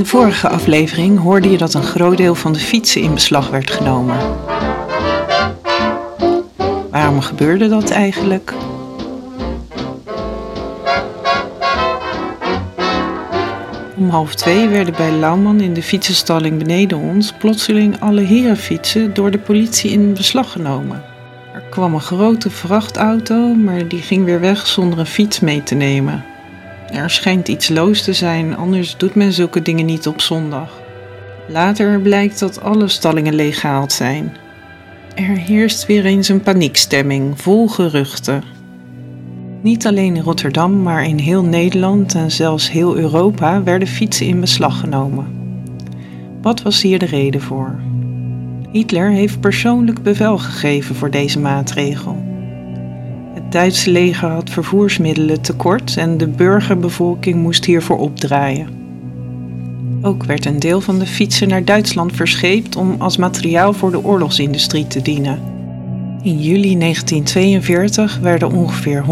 vorige aflevering hoorde je dat een groot deel van de fietsen in beslag werd genomen. Waarom gebeurde dat eigenlijk? Om half twee werden bij Lauwman in de fietsenstalling beneden ons plotseling alle herenfietsen door de politie in beslag genomen. Er kwam een grote vrachtauto, maar die ging weer weg zonder een fiets mee te nemen. Er schijnt iets loos te zijn, anders doet men zulke dingen niet op zondag. Later blijkt dat alle stallingen leeggehaald zijn. Er heerst weer eens een paniekstemming, vol geruchten. Niet alleen in Rotterdam, maar in heel Nederland en zelfs heel Europa werden fietsen in beslag genomen. Wat was hier de reden voor? Hitler heeft persoonlijk bevel gegeven voor deze maatregel. Het Duitse leger had vervoersmiddelen tekort en de burgerbevolking moest hiervoor opdraaien. Ook werd een deel van de fietsen naar Duitsland verscheept om als materiaal voor de oorlogsindustrie te dienen. In juli 1942 werden ongeveer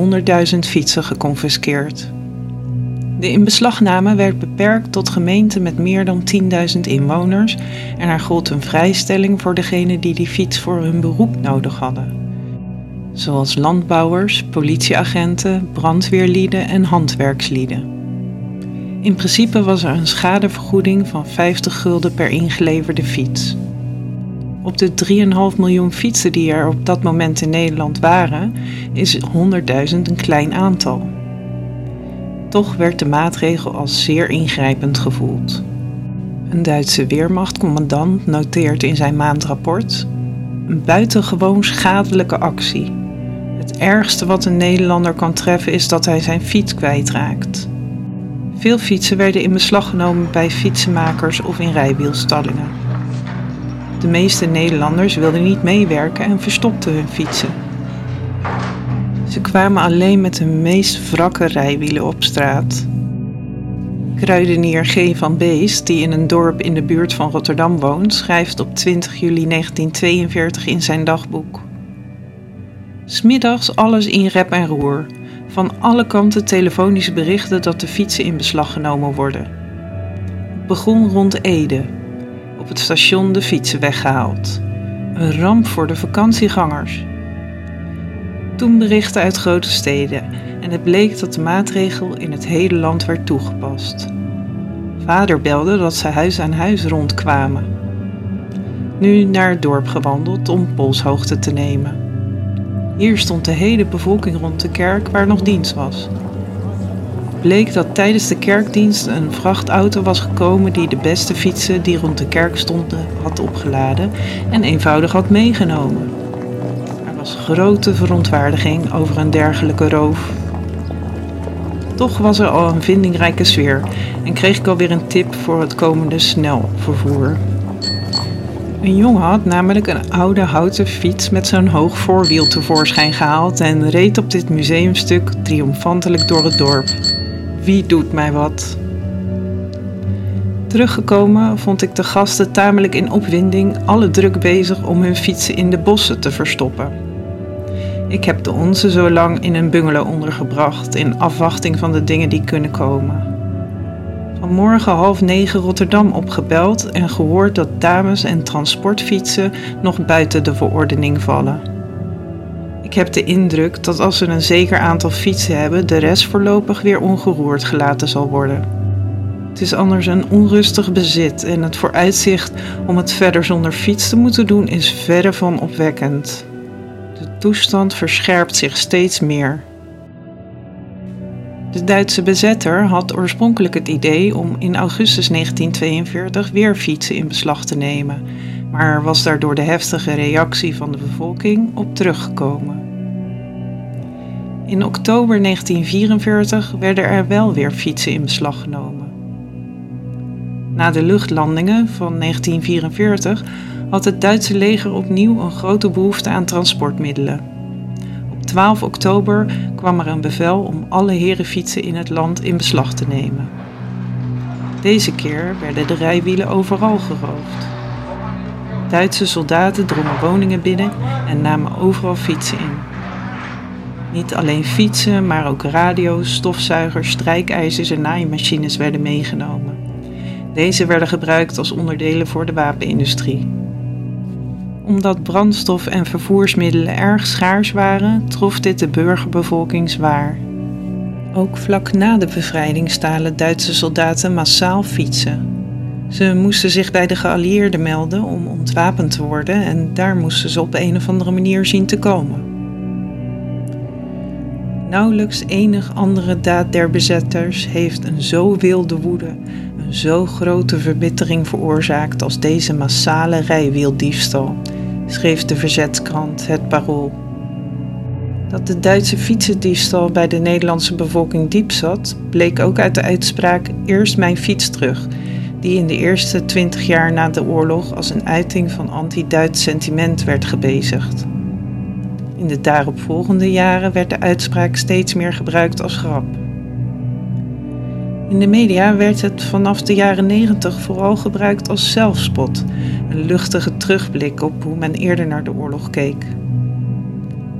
100.000 fietsen geconfiskeerd. De inbeslagname werd beperkt tot gemeenten met meer dan 10.000 inwoners en er gold een vrijstelling voor degenen die die fiets voor hun beroep nodig hadden. Zoals landbouwers, politieagenten, brandweerlieden en handwerkslieden. In principe was er een schadevergoeding van 50 gulden per ingeleverde fiets. Op de 3,5 miljoen fietsen die er op dat moment in Nederland waren, is 100.000 een klein aantal. Toch werd de maatregel als zeer ingrijpend gevoeld. Een Duitse weermachtcommandant noteert in zijn maandrapport een buitengewoon schadelijke actie. Ergste wat een Nederlander kan treffen is dat hij zijn fiets kwijtraakt. Veel fietsen werden in beslag genomen bij fietsenmakers of in rijwielstallingen. De meeste Nederlanders wilden niet meewerken en verstopten hun fietsen. Ze kwamen alleen met de meest wrakke rijwielen op straat. Kruidenier G. van Beest, die in een dorp in de buurt van Rotterdam woont, schrijft op 20 juli 1942 in zijn dagboek. Smiddags alles in rep en roer. Van alle kanten telefonische berichten dat de fietsen in beslag genomen worden. Het begon rond Ede. Op het station de fietsen weggehaald. Een ramp voor de vakantiegangers. Toen berichten uit grote steden en het bleek dat de maatregel in het hele land werd toegepast. Vader belde dat ze huis aan huis rondkwamen. Nu naar het dorp gewandeld om polshoogte te nemen. Hier stond de hele bevolking rond de kerk waar nog dienst was. Bleek dat tijdens de kerkdienst een vrachtauto was gekomen die de beste fietsen die rond de kerk stonden had opgeladen en eenvoudig had meegenomen was grote verontwaardiging over een dergelijke roof. Toch was er al een vindingrijke sfeer en kreeg ik alweer een tip voor het komende snelvervoer. Een jongen had namelijk een oude houten fiets met zo'n hoog voorwiel tevoorschijn gehaald en reed op dit museumstuk triomfantelijk door het dorp. Wie doet mij wat? Teruggekomen vond ik de gasten tamelijk in opwinding, alle druk bezig om hun fietsen in de bossen te verstoppen. Ik heb de onze zo lang in een bungalow ondergebracht in afwachting van de dingen die kunnen komen. Vanmorgen half negen Rotterdam opgebeld en gehoord dat dames en transportfietsen nog buiten de verordening vallen. Ik heb de indruk dat als ze een zeker aantal fietsen hebben, de rest voorlopig weer ongeroerd gelaten zal worden. Het is anders een onrustig bezit en het vooruitzicht om het verder zonder fiets te moeten doen is verre van opwekkend. De toestand verscherpt zich steeds meer. De Duitse bezetter had oorspronkelijk het idee om in augustus 1942 weer fietsen in beslag te nemen, maar was daardoor de heftige reactie van de bevolking op teruggekomen. In oktober 1944 werden er wel weer fietsen in beslag genomen. Na de luchtlandingen van 1944 had het Duitse leger opnieuw een grote behoefte aan transportmiddelen. Op 12 oktober kwam er een bevel om alle herenfietsen in het land in beslag te nemen. Deze keer werden de rijwielen overal geroofd. Duitse soldaten drongen woningen binnen en namen overal fietsen in. Niet alleen fietsen, maar ook radio's, stofzuigers, strijkijzers en naaimachines werden meegenomen. Deze werden gebruikt als onderdelen voor de wapenindustrie. Omdat brandstof en vervoersmiddelen erg schaars waren, trof dit de burgerbevolking zwaar. Ook vlak na de bevrijding stalen Duitse soldaten massaal fietsen. Ze moesten zich bij de geallieerden melden om ontwapend te worden en daar moesten ze op een of andere manier zien te komen. Nauwelijks enig andere daad der bezetters heeft een zo wilde woede, een zo grote verbittering veroorzaakt als deze massale rijwieldiefstal, schreef de verzetskrant Het Parool. Dat de Duitse fietsendiefstal bij de Nederlandse bevolking diep zat, bleek ook uit de uitspraak Eerst mijn fiets terug, die in de eerste twintig jaar na de oorlog als een uiting van anti-Duits sentiment werd gebezigd. In de daaropvolgende jaren werd de uitspraak steeds meer gebruikt als grap. In de media werd het vanaf de jaren 90 vooral gebruikt als zelfspot, een luchtige terugblik op hoe men eerder naar de oorlog keek.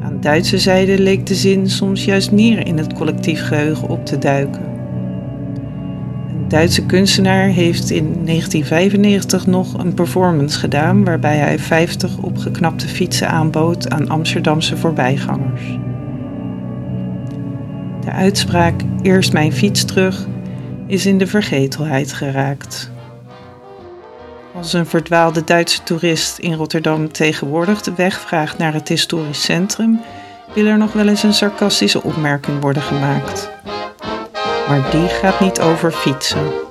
Aan Duitse zijde leek de zin soms juist neer in het collectief geheugen op te duiken. Duitse kunstenaar heeft in 1995 nog een performance gedaan waarbij hij 50 opgeknapte fietsen aanbood aan Amsterdamse voorbijgangers. De uitspraak Eerst mijn fiets terug is in de vergetelheid geraakt. Als een verdwaalde Duitse toerist in Rotterdam tegenwoordig de weg vraagt naar het historisch centrum, wil er nog wel eens een sarcastische opmerking worden gemaakt maar die gaat niet over fietsen.